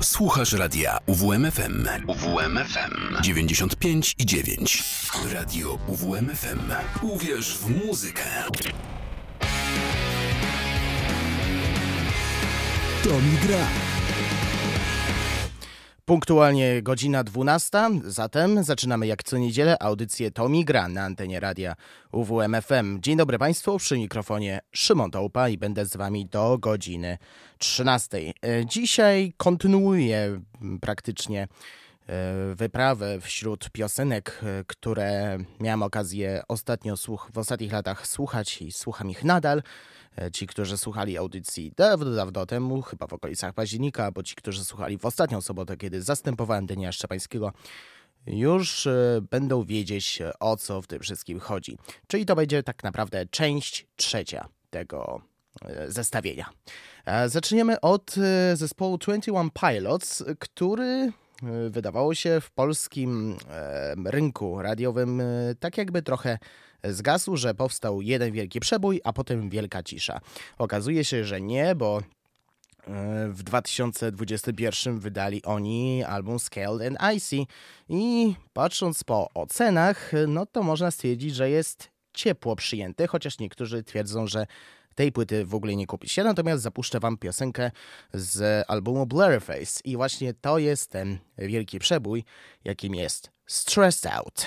Słuchasz radia UWMFM. UWMFM 95 i 9. Radio UWMFM. Uwierz w muzykę. To mi gra. Punktualnie godzina 12, zatem zaczynamy jak co niedzielę audycję Tomi Gra na antenie radia UWMFM. Dzień dobry Państwu, przy mikrofonie Szymon Tołpa i będę z Wami do godziny 13. E, dzisiaj kontynuuję praktycznie wyprawę wśród piosenek, e, które miałem okazję ostatnio słuch- w ostatnich latach słuchać i słucham ich nadal. Ci, którzy słuchali audycji dawno, dawno temu, chyba w okolicach października, albo ci, którzy słuchali w ostatnią sobotę, kiedy zastępowałem Denia Szczepańskiego, już będą wiedzieć, o co w tym wszystkim chodzi. Czyli to będzie tak naprawdę część trzecia tego zestawienia. Zaczniemy od zespołu 21 Pilots, który wydawało się w polskim rynku radiowym tak jakby trochę zgasł, że powstał jeden wielki przebój, a potem wielka cisza. Okazuje się, że nie, bo w 2021 wydali oni album Scaled and Icy i patrząc po ocenach, no to można stwierdzić, że jest ciepło przyjęty, chociaż niektórzy twierdzą, że tej płyty w ogóle nie kupi się. Natomiast zapuszczę wam piosenkę z albumu Blurface i właśnie to jest ten wielki przebój, jakim jest Stressed Out.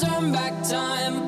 turn back time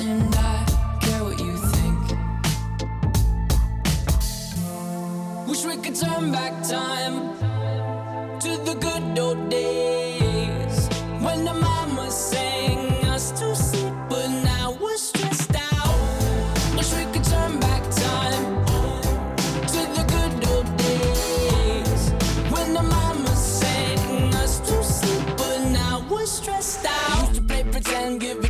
and I care what you think. Wish we could turn back time to the good old days when the mama sang us to sleep, but now we're stressed out. Wish we could turn back time to the good old days when the mama sang us to sleep, but now we're stressed out. Used to play pretend, give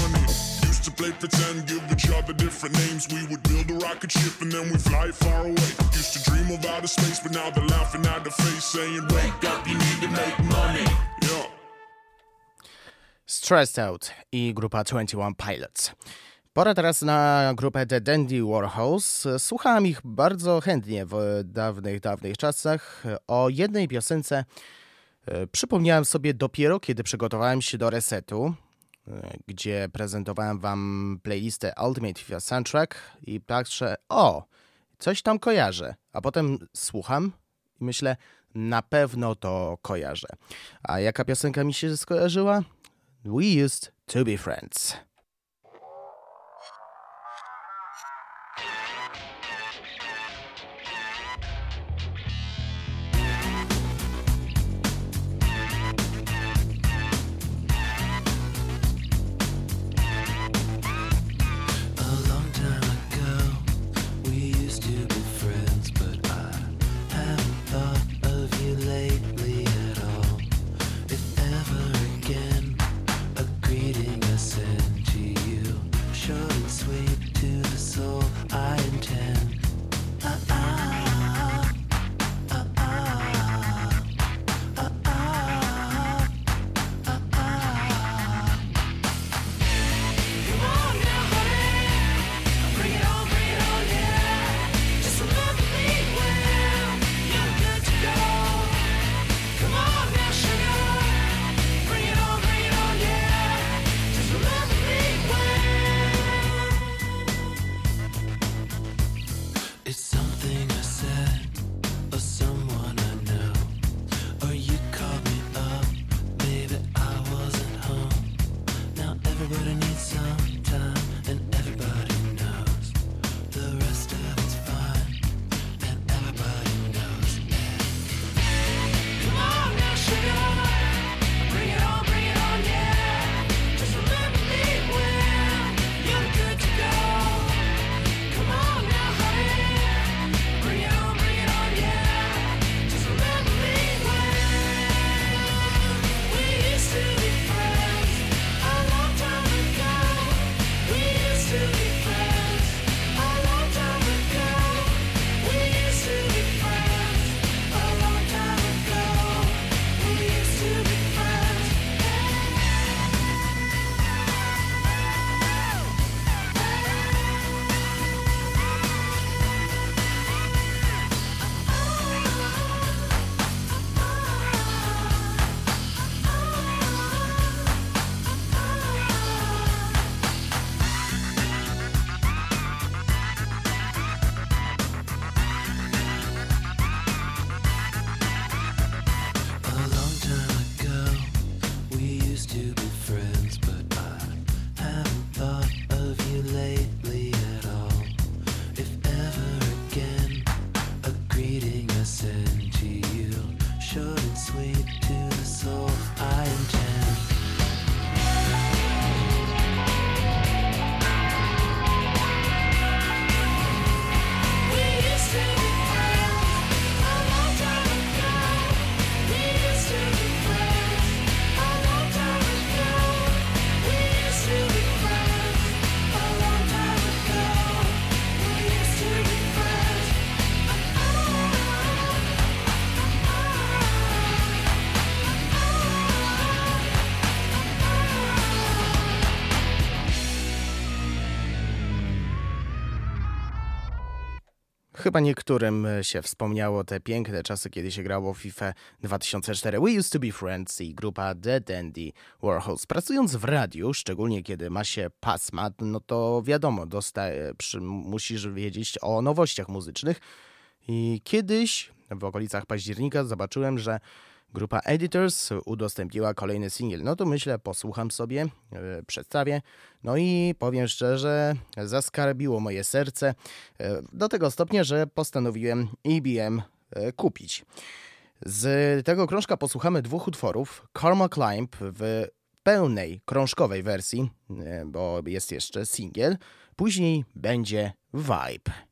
Play pretend, give each other different names. We would build a rocket ship and then fly far away. Used to dream of outer space, but now they're laughing at the face, saying, Wake up, you need to make money. Yeah. Stressed Out i grupa 21 Pilots. Pora teraz na grupę The Dandy Warhols. Słuchałem ich bardzo chętnie w dawnych, dawnych czasach. O jednej piosence e, przypomniałem sobie dopiero, kiedy przygotowałem się do resetu, gdzie prezentowałem wam playlistę Ultimate FIFA Soundtrack i patrzę, o, coś tam kojarzę. A potem słucham i myślę, na pewno to kojarzę. A jaka piosenka mi się skojarzyła? We used to be friends. Chyba niektórym e, się wspomniało te piękne czasy, kiedy się grało w FIFA 2004. We used to be friends i grupa The Dandy Warhols. Pracując w radiu, szczególnie kiedy ma się pasma, no to wiadomo, dostaje, przy, musisz wiedzieć o nowościach muzycznych. I kiedyś w okolicach października zobaczyłem, że Grupa Editors udostępniła kolejny singiel. No to myślę, posłucham sobie, yy, przedstawię. No i powiem szczerze, zaskarbiło moje serce yy, do tego stopnia, że postanowiłem EBM yy, kupić. Z tego krążka posłuchamy dwóch utworów. Karma Climb w pełnej krążkowej wersji, bo jest jeszcze singiel. Później będzie Vibe.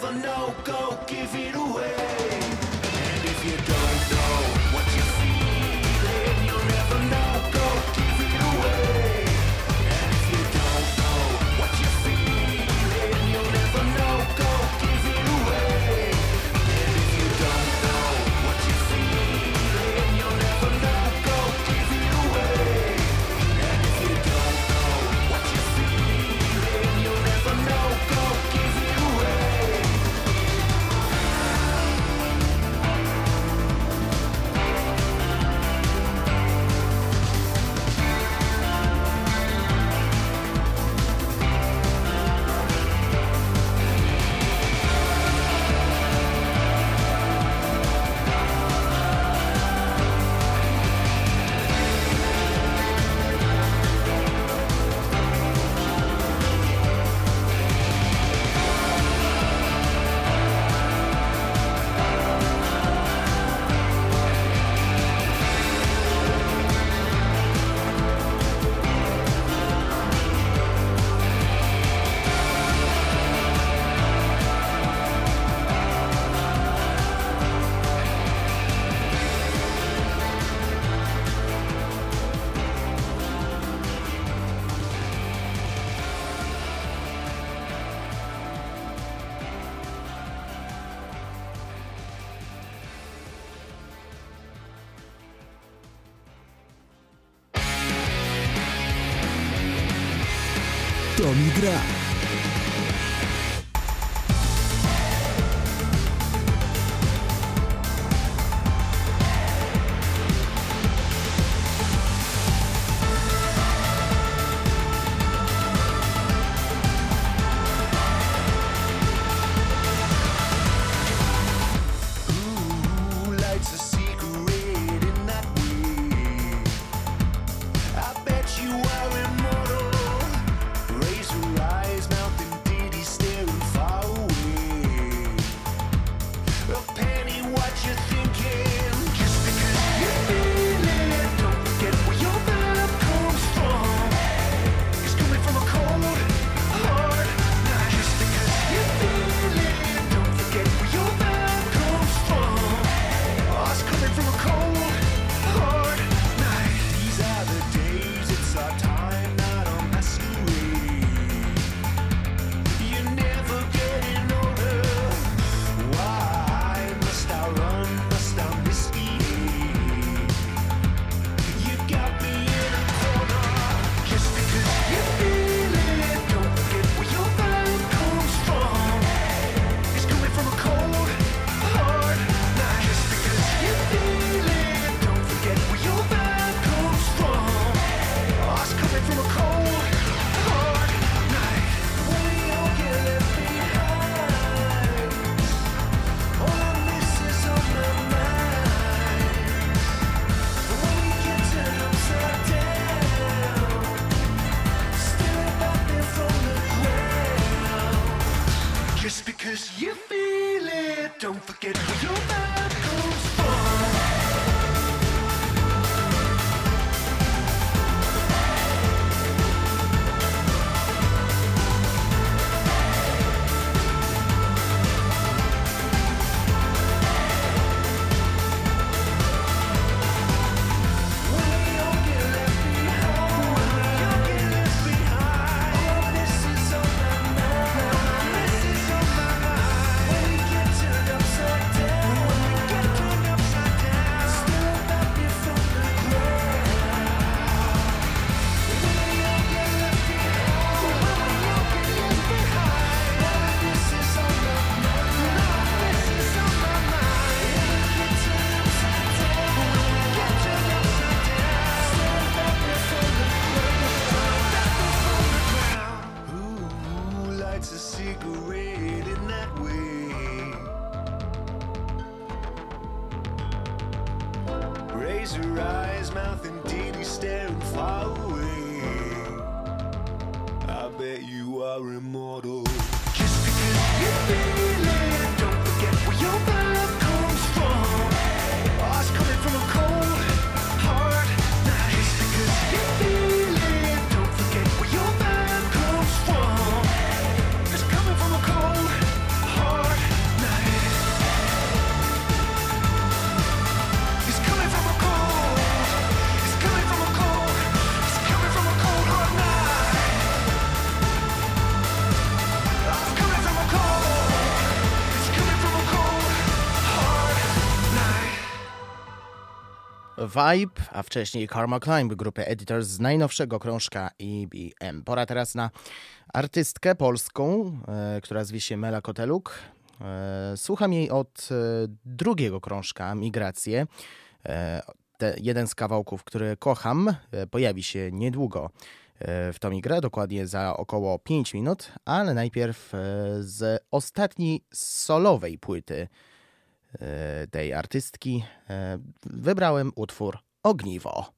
never know, go give it away. And if you don't Vibe, a wcześniej Karma Climb grupy Editors z najnowszego krążka EBM. Pora teraz na artystkę polską, e, która zwie się Mela Koteluk. E, słucham jej od e, drugiego krążka Migracje. E, te, jeden z kawałków, który kocham, e, pojawi się niedługo e, w tą grę, dokładnie za około 5 minut, ale najpierw z ostatniej solowej płyty E, tej artystki e, wybrałem utwór Ogniwo.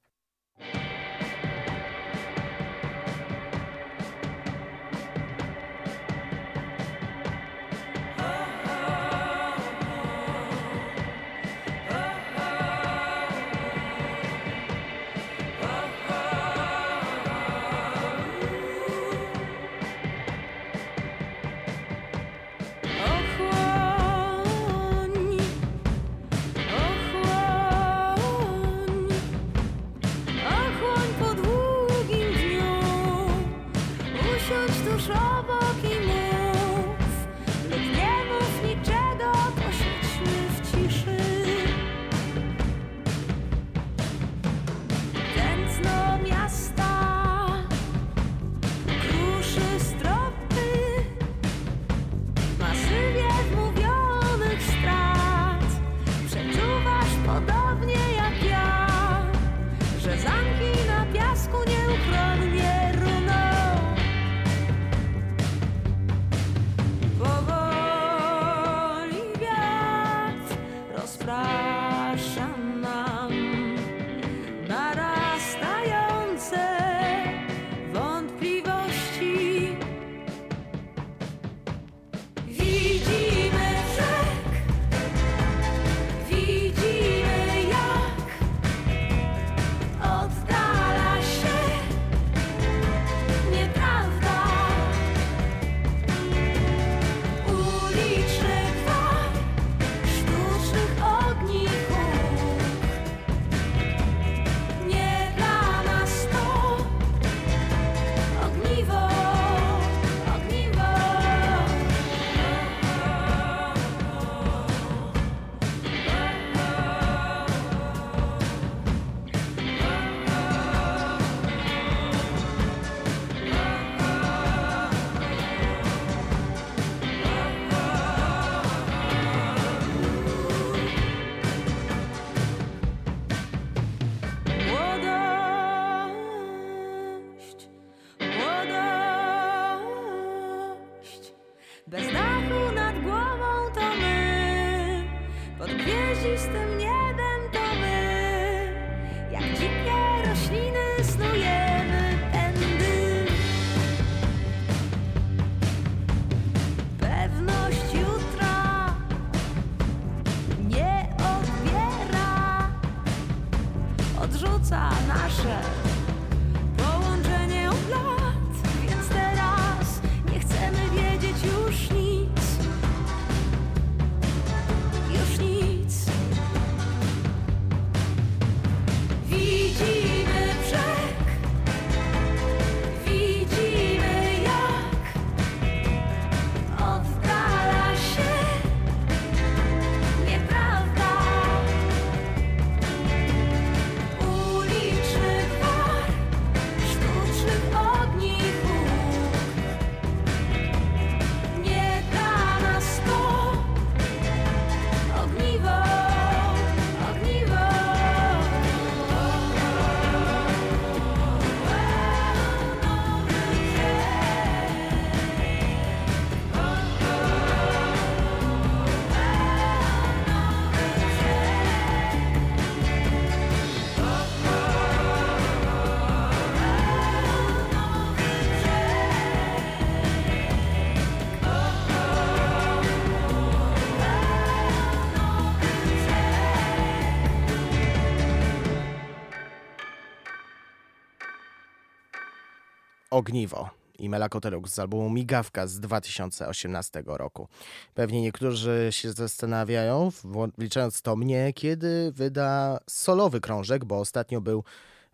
Ogniwo i Mela z albumu Migawka z 2018 roku. Pewnie niektórzy się zastanawiają, wliczając to mnie, kiedy wyda solowy krążek, bo ostatnio był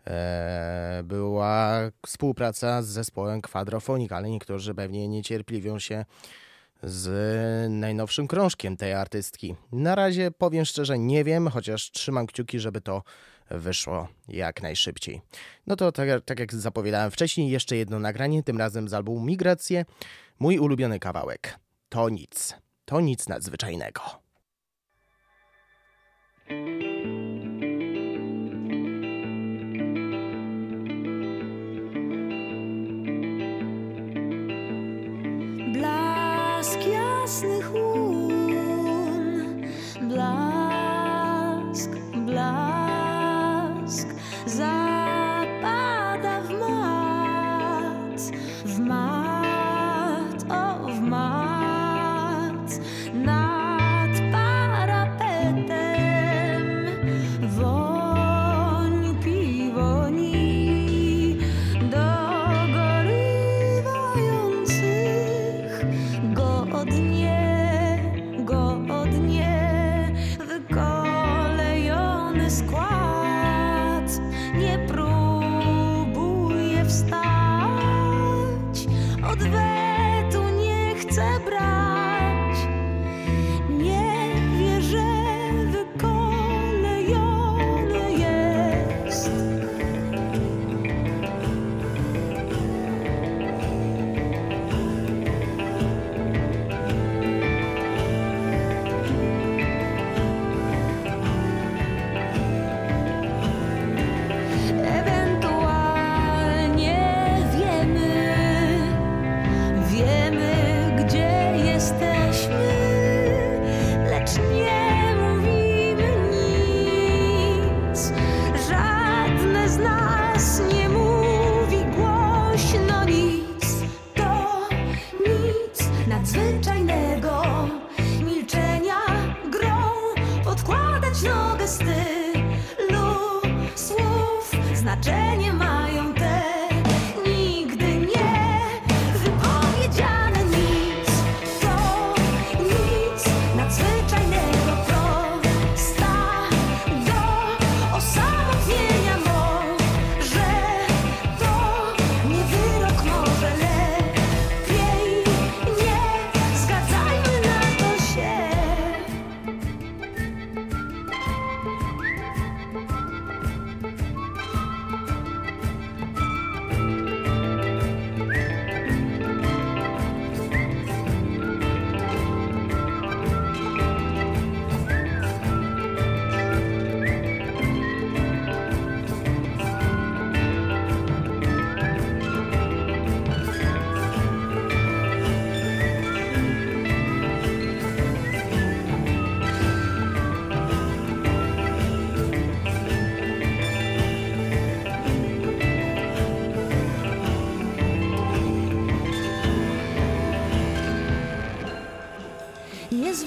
e, była współpraca z zespołem Quadrophonic, ale niektórzy pewnie niecierpliwią się z najnowszym krążkiem tej artystki. Na razie powiem szczerze, nie wiem, chociaż trzymam kciuki, żeby to wyszło jak najszybciej. No to tak, tak jak zapowiadałem wcześniej, jeszcze jedno nagranie, tym razem z albumu Migracje. Mój ulubiony kawałek. To nic. To nic nadzwyczajnego. Blask jasnych łun, squad.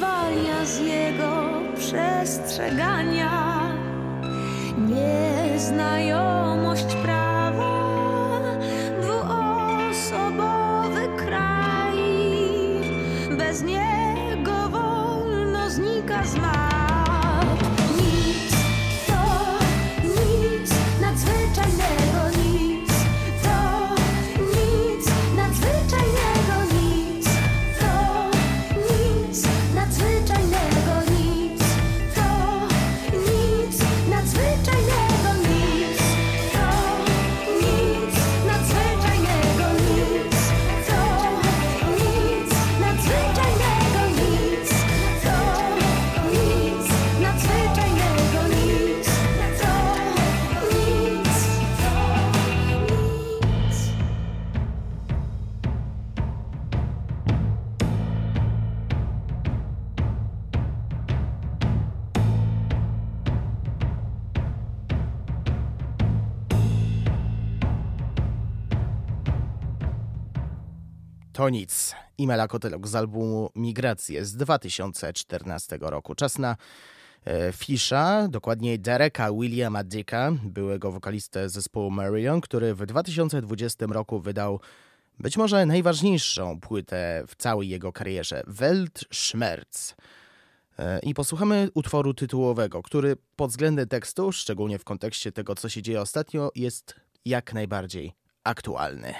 Zwalnia z jego przestrzegania. Nieznajomość prawa, Imela Kotelok z albumu Migracje z 2014 roku. Czas na e, Fisza, dokładnie Dereka Williama Dicka, byłego wokalistę zespołu Marion, który w 2020 roku wydał być może najważniejszą płytę w całej jego karierze, Weltschmerz. E, I posłuchamy utworu tytułowego, który pod względem tekstu, szczególnie w kontekście tego, co się dzieje ostatnio, jest jak najbardziej aktualny.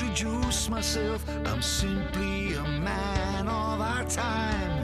introduce myself. I'm simply a man of our time.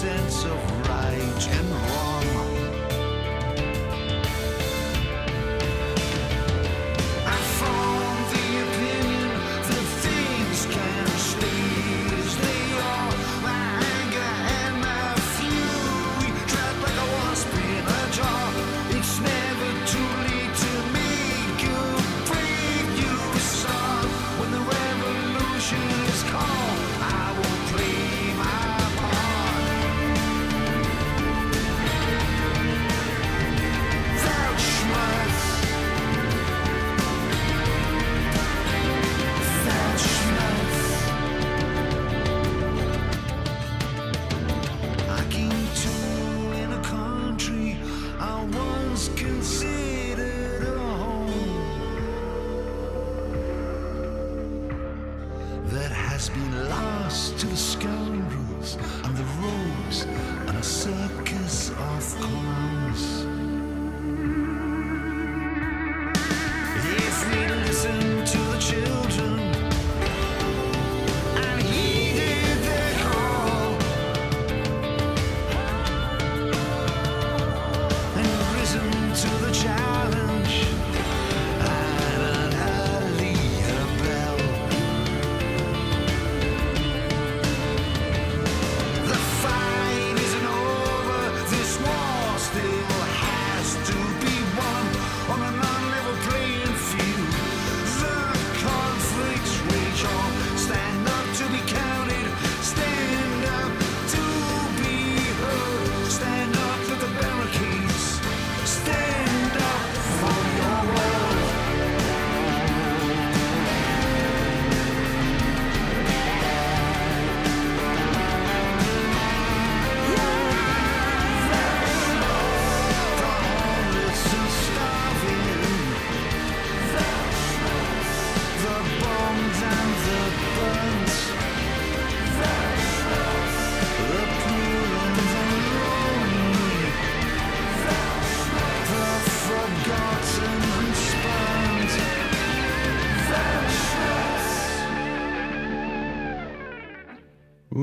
sense of right and wrong.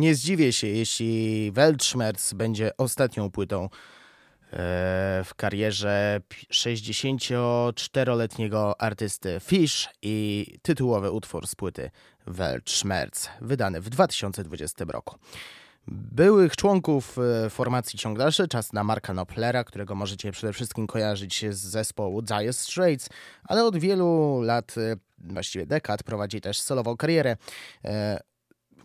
nie zdziwię się, jeśli Weltschmerz będzie ostatnią płytą e, w karierze 64-letniego artysty Fish i tytułowy utwór z płyty Weltschmerz, wydany w 2020 roku. Byłych członków e, formacji ciąg dalszy, czas na Marka Noplera, którego możecie przede wszystkim kojarzyć z zespołu Dire Straits, ale od wielu lat, e, właściwie dekad, prowadzi też solową karierę.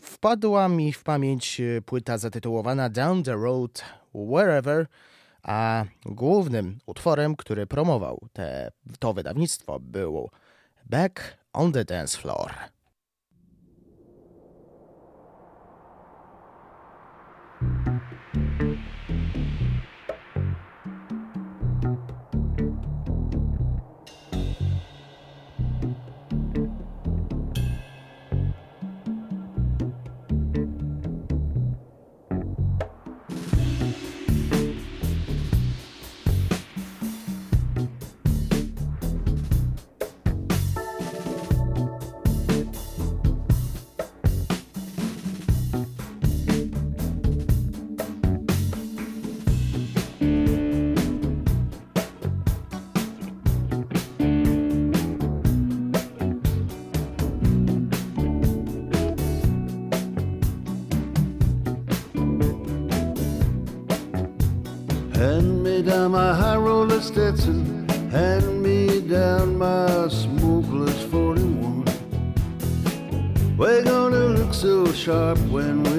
Wpadła mi w pamięć e, płyta zatytułowana Down the Road Wherever, a głównym utworem, który promował te, to wydawnictwo, był Back on the Dance Floor. Me down my high roller Stetson. Hand me down my smokeless 41. We're gonna look so sharp when we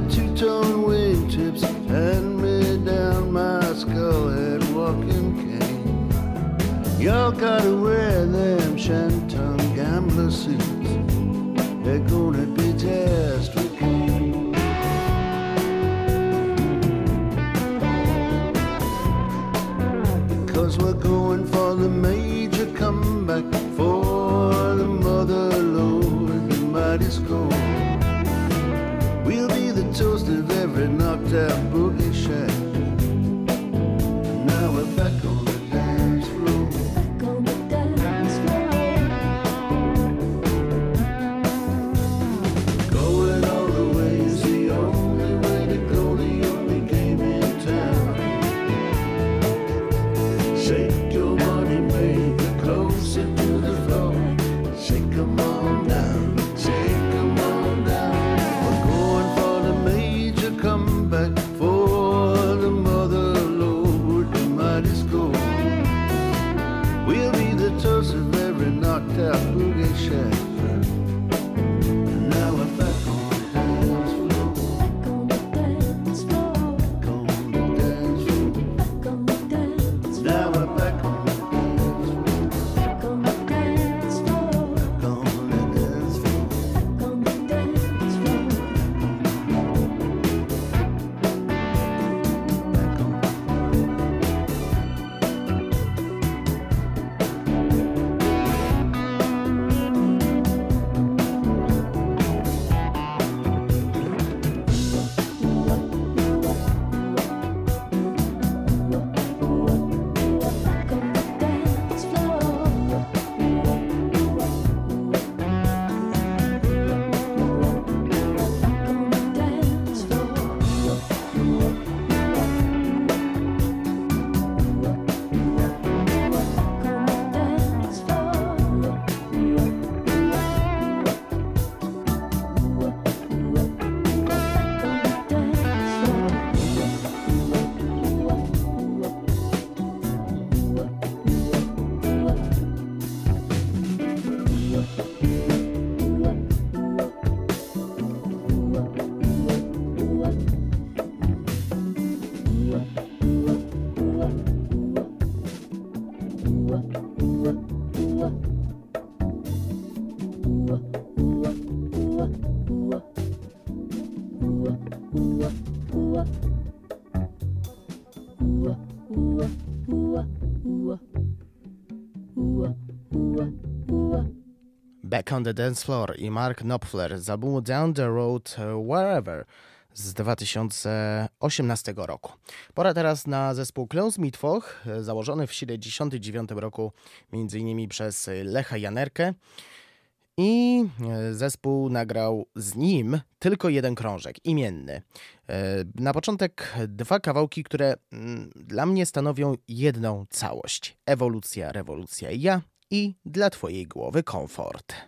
two-tone wingtips. Hand me down my skull-head walking cane. Y'all gotta wear them shantung gambler suits. They're gonna heures. Back on the Dance Floor i Mark Knopfler z albumu Down the Road Wherever z 2018 roku. Pora teraz na zespół Klaus Mitwoch, założony w 1979 roku m.in. przez Lecha Janerkę. I e, zespół nagrał z nim tylko jeden krążek, imienny. E, na początek dwa kawałki, które mm, dla mnie stanowią jedną całość. Ewolucja, rewolucja i ja i dla Twojej głowy komfort.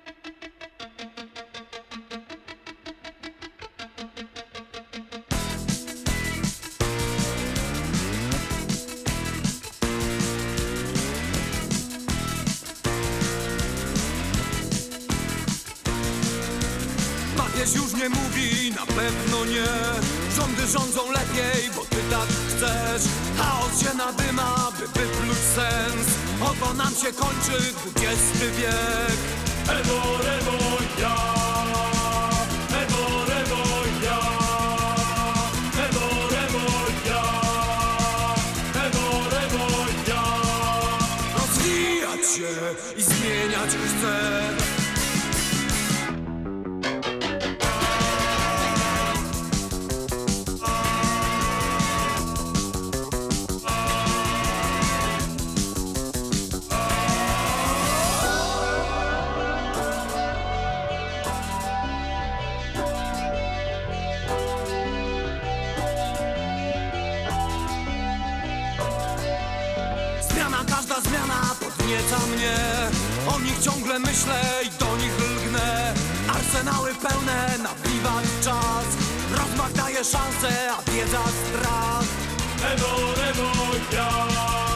Papież już nie mówi, na pewno nie. Rządy rządzą lepiej, bo ty tak chcesz. Chaos się nadyma, by wypluć sens. Oto nam się kończy dwudziesty wiek. Ewo, ewo, ja. Ewo, ja. Ja ja. Rozwijać się i zmieniać chcesz Ciągle myślę i do nich lgnę. Arsenały pełne na czas. Rozmach daje szansę, a wiedza strat Ewo, ewo, ja.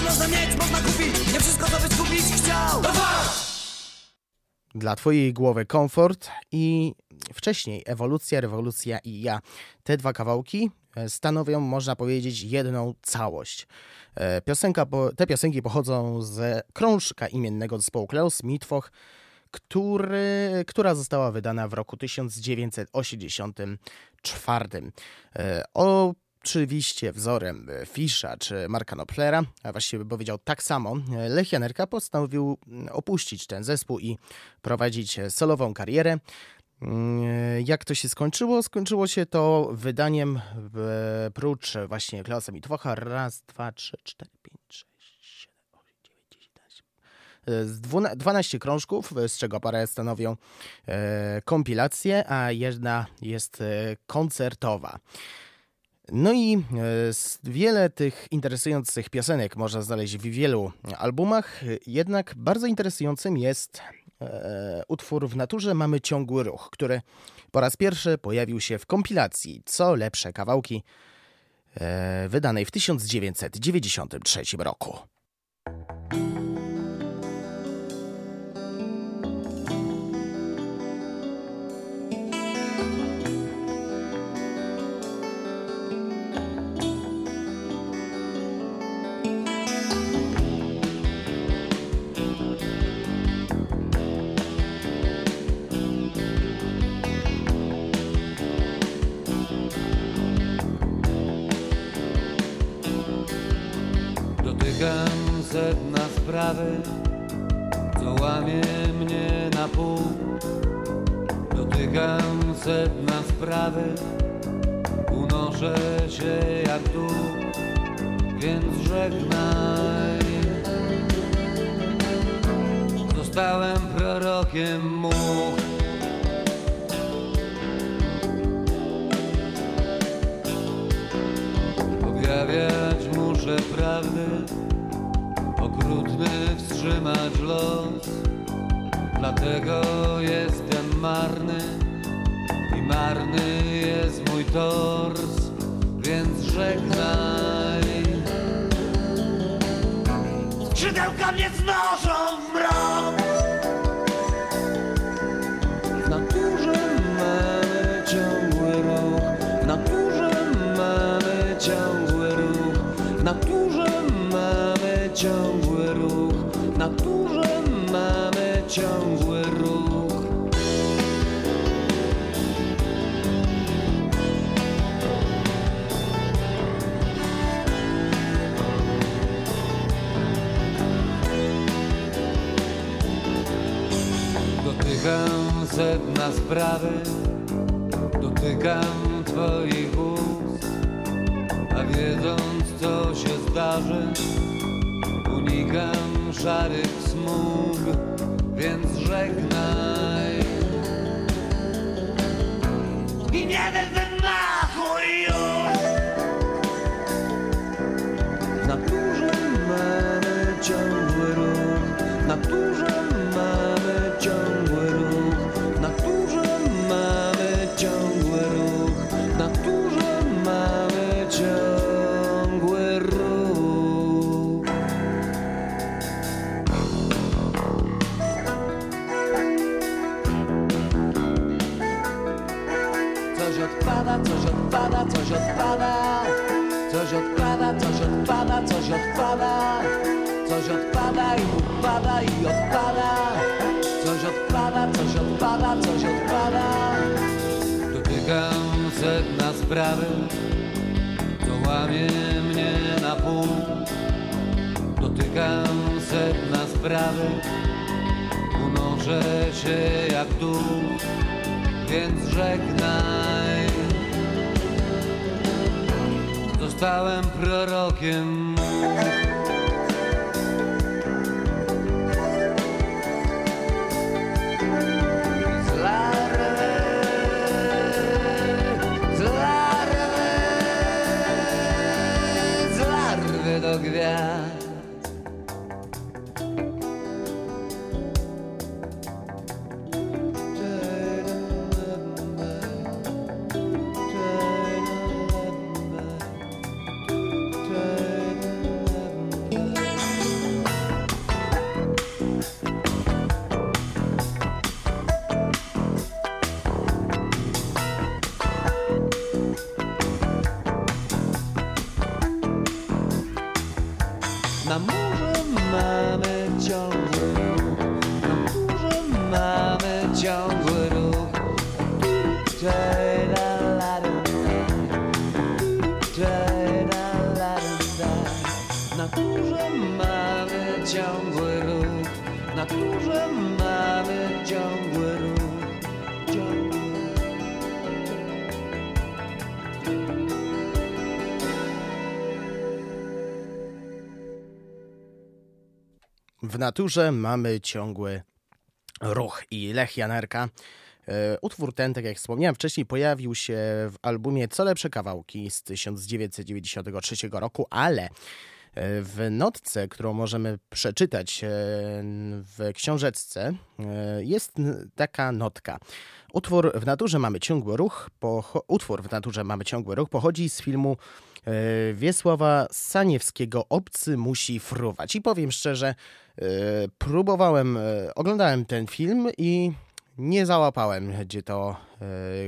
Można mieć, można kupić Nie wszystko co byś kupić chciał Dla Twojej głowy komfort i wcześniej ewolucja, rewolucja i ja. Te dwa kawałki e, stanowią, można powiedzieć, jedną całość. E, Piosenka, te piosenki pochodzą z krążka imiennego zespołu Klaus Mitwoch, który, która została wydana w roku 1984. E, Oczywiście wzorem e, Fisza czy Marka Noplera, a właściwie powiedział tak samo, e, Lech Janerka postanowił mm, opuścić ten zespół i prowadzić e, solową karierę. Mm, Jak to się skończyło? Skończyło się to wydaniem prócz właśnie Klausa Mitwocha raz, dwa, trzy, cztery, pięć, sześć, siedem, osiem, dziewięć, dziesięć, jedenaście. E, z dwuna- 12 krążków, z czego parę stanowią e, kompilacje, a jedna jest koncertowa. No i e, wiele tych interesujących piosenek można znaleźć w wielu albumach, jednak bardzo interesującym jest e, utwór W naturze mamy ciągły ruch, który po raz pierwszy pojawił się w kompilacji Co lepsze kawałki e, wydanej w 1993 roku. Sprawy, co łamie mnie na pół. Dotykam sedna sprawy, unoszę się jak tu, więc żegnaj. Zostałem prorokiem much. Objawiać muszę prawdy, okrutny wstrzymać los. Dlatego jestem marny i marny jest mój tors, więc żegnaj. Skrzydełka mnie znoszą w mrok W naturze mamy ciągły ruch, w naturze mamy ciągły ruch, w naturze mamy ciągły ciągły ruch. Dotykam sedna sprawy, dotykam twoich ust, a wiedząc co się zdarzy, unikam szarych smug, więc żegnaj. I nie coś odpada. Coś odpada, coś odpada, coś odpada. Coś odpada i upada i odpada. Coś odpada, coś odpada, coś odpada. Dotykam sedna sprawy, co łamie mnie na pół. Dotykam sedna sprawy, unoszę się jak dół, więc żegnaj. Zostałem prorokiem W naturze mamy ciągły ruch i Lech Janerka. E, Utwór ten, tak jak wspomniałem wcześniej, pojawił się w albumie Co lepsze kawałki z 1993 roku, ale e, w notce, którą możemy przeczytać e, w książeczce, jest taka notka. Utwór w naturze mamy ciągły ruch. Utwór w naturze mamy ciągły ruch pochodzi z filmu Wiesława Saniewskiego Obcy musi fruwać. I powiem szczerze, e, próbowałem, e, oglądałem ten film i nie załapałem, gdzie to,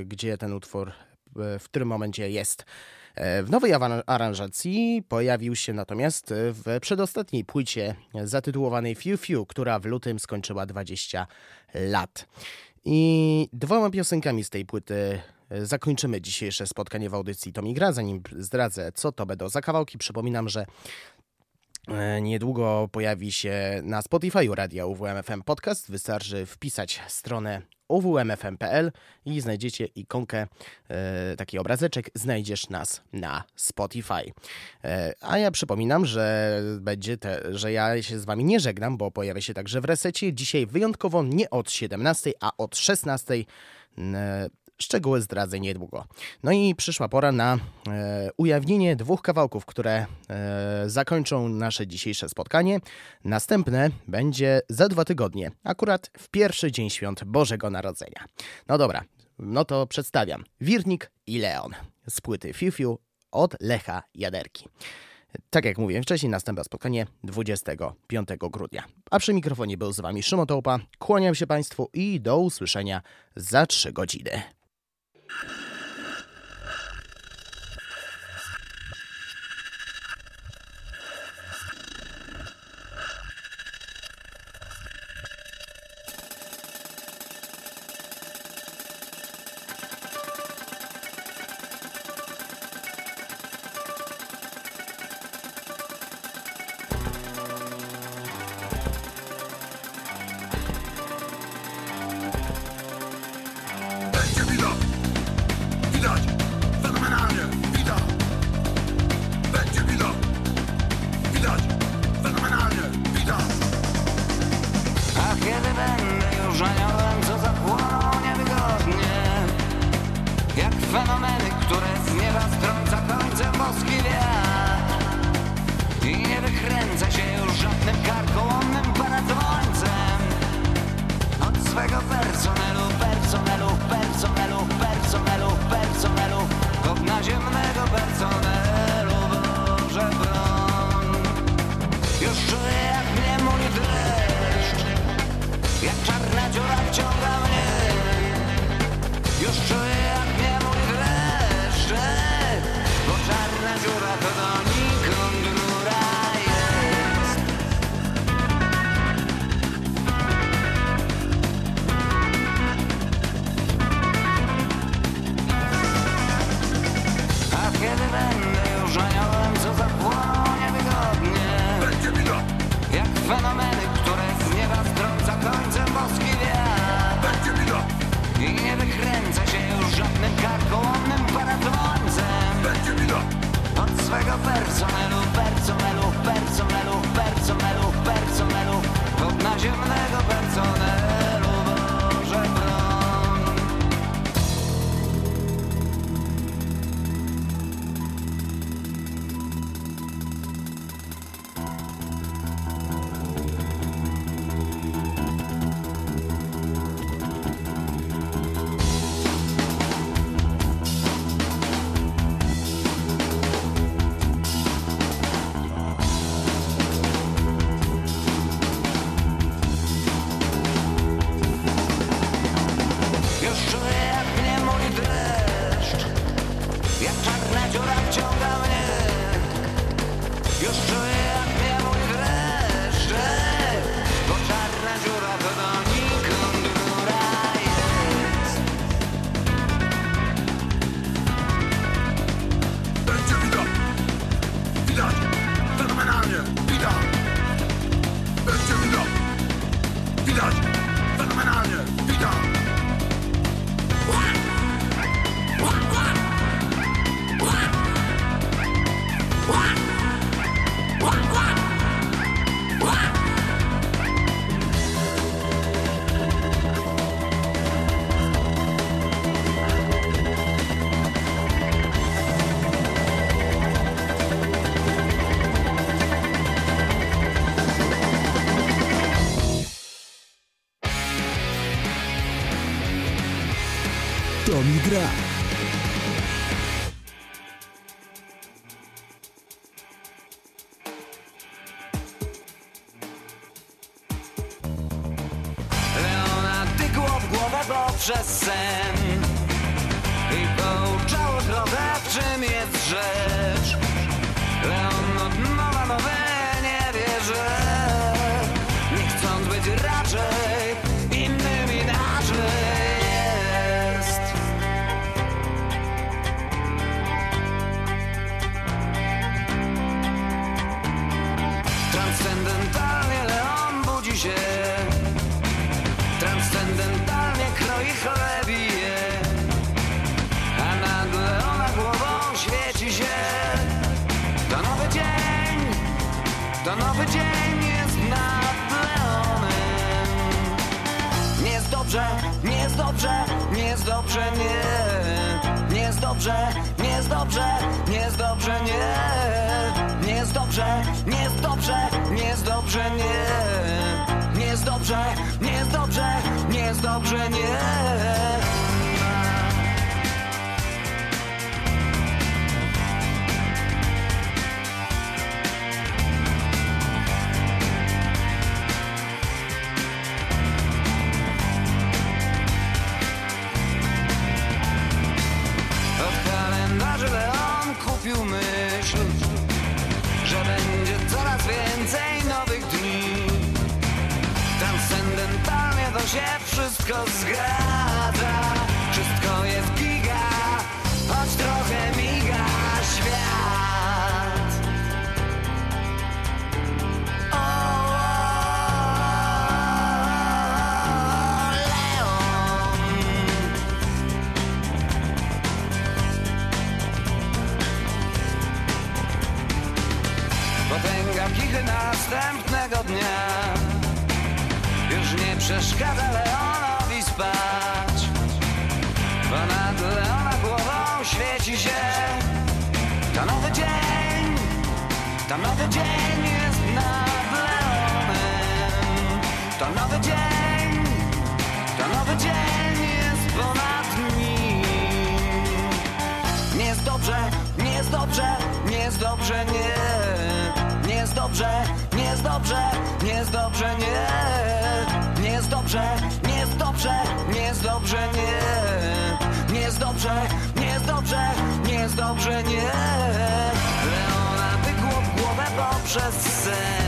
e, gdzie ten utwór e, w którym momencie jest. E, W nowej aranżacji pojawił się natomiast w przedostatniej płycie zatytułowanej Few Few, która w lutym skończyła 20 lat. I dwoma piosenkami z tej płyty e, zakończymy dzisiejsze spotkanie w audycji Tomi Gra. Zanim zdradzę, co to będą za kawałki, przypominam, że E, Niedługo pojawi się na Spotify Radia UWMFM Podcast. Wystarczy wpisać stronę uwmfm.pl i znajdziecie ikonkę, e, taki obrazeczek, znajdziesz nas na Spotify. E, a ja przypominam, że będzie te, że ja się z wami nie żegnam, bo pojawię się także w resecie. Dzisiaj wyjątkowo nie od 17, a od 16. E, Szczegóły zdradzę niedługo. No i przyszła pora na e, ujawnienie dwóch kawałków, które e, zakończą nasze dzisiejsze spotkanie. Następne będzie za dwa tygodnie, akurat w pierwszy dzień świąt Bożego Narodzenia. No dobra, no to przedstawiam. Wirnik i Leon z płyty Fiu Fiu od Lecha Jaderki. Tak jak mówiłem wcześniej, następne spotkanie 25 grudnia. A przy mikrofonie był z Wami Szymon Tołpa. Kłaniam się Państwu i do usłyszenia za 3 godziny. you poprzez sen. I pouczało czym jest rzecz dobrze, nie Nie jest dobrze, nie jest dobrze, nie jest dobrze, nie Nie jest dobrze, nie jest dobrze, nie jest dobrze, nie Nie jest dobrze, nie jest dobrze, nie jest dobrze, nie Kupił myśl Że będzie coraz więcej nowych dni. Transcendentalnie to się wszystko zgadza Potęga kichy następnego dnia. Już nie przeszkadza Leonowi spać Ponad Leona głową świeci się. To nowy dzień To nowy dzień jest nad Leonem. To nowy dzień To nowy dzień jest ponad nim. Nie jest dobrze, nie jest dobrze, nie jest dobrze, nie dobrze, nie jest dobrze, nie jest dobrze, nie. Nie jest dobrze, nie jest dobrze, nie jest dobrze, nie. Nie jest dobrze, nie jest dobrze, nie jest dobrze, nie. Leona wygło w głowę poprzez sen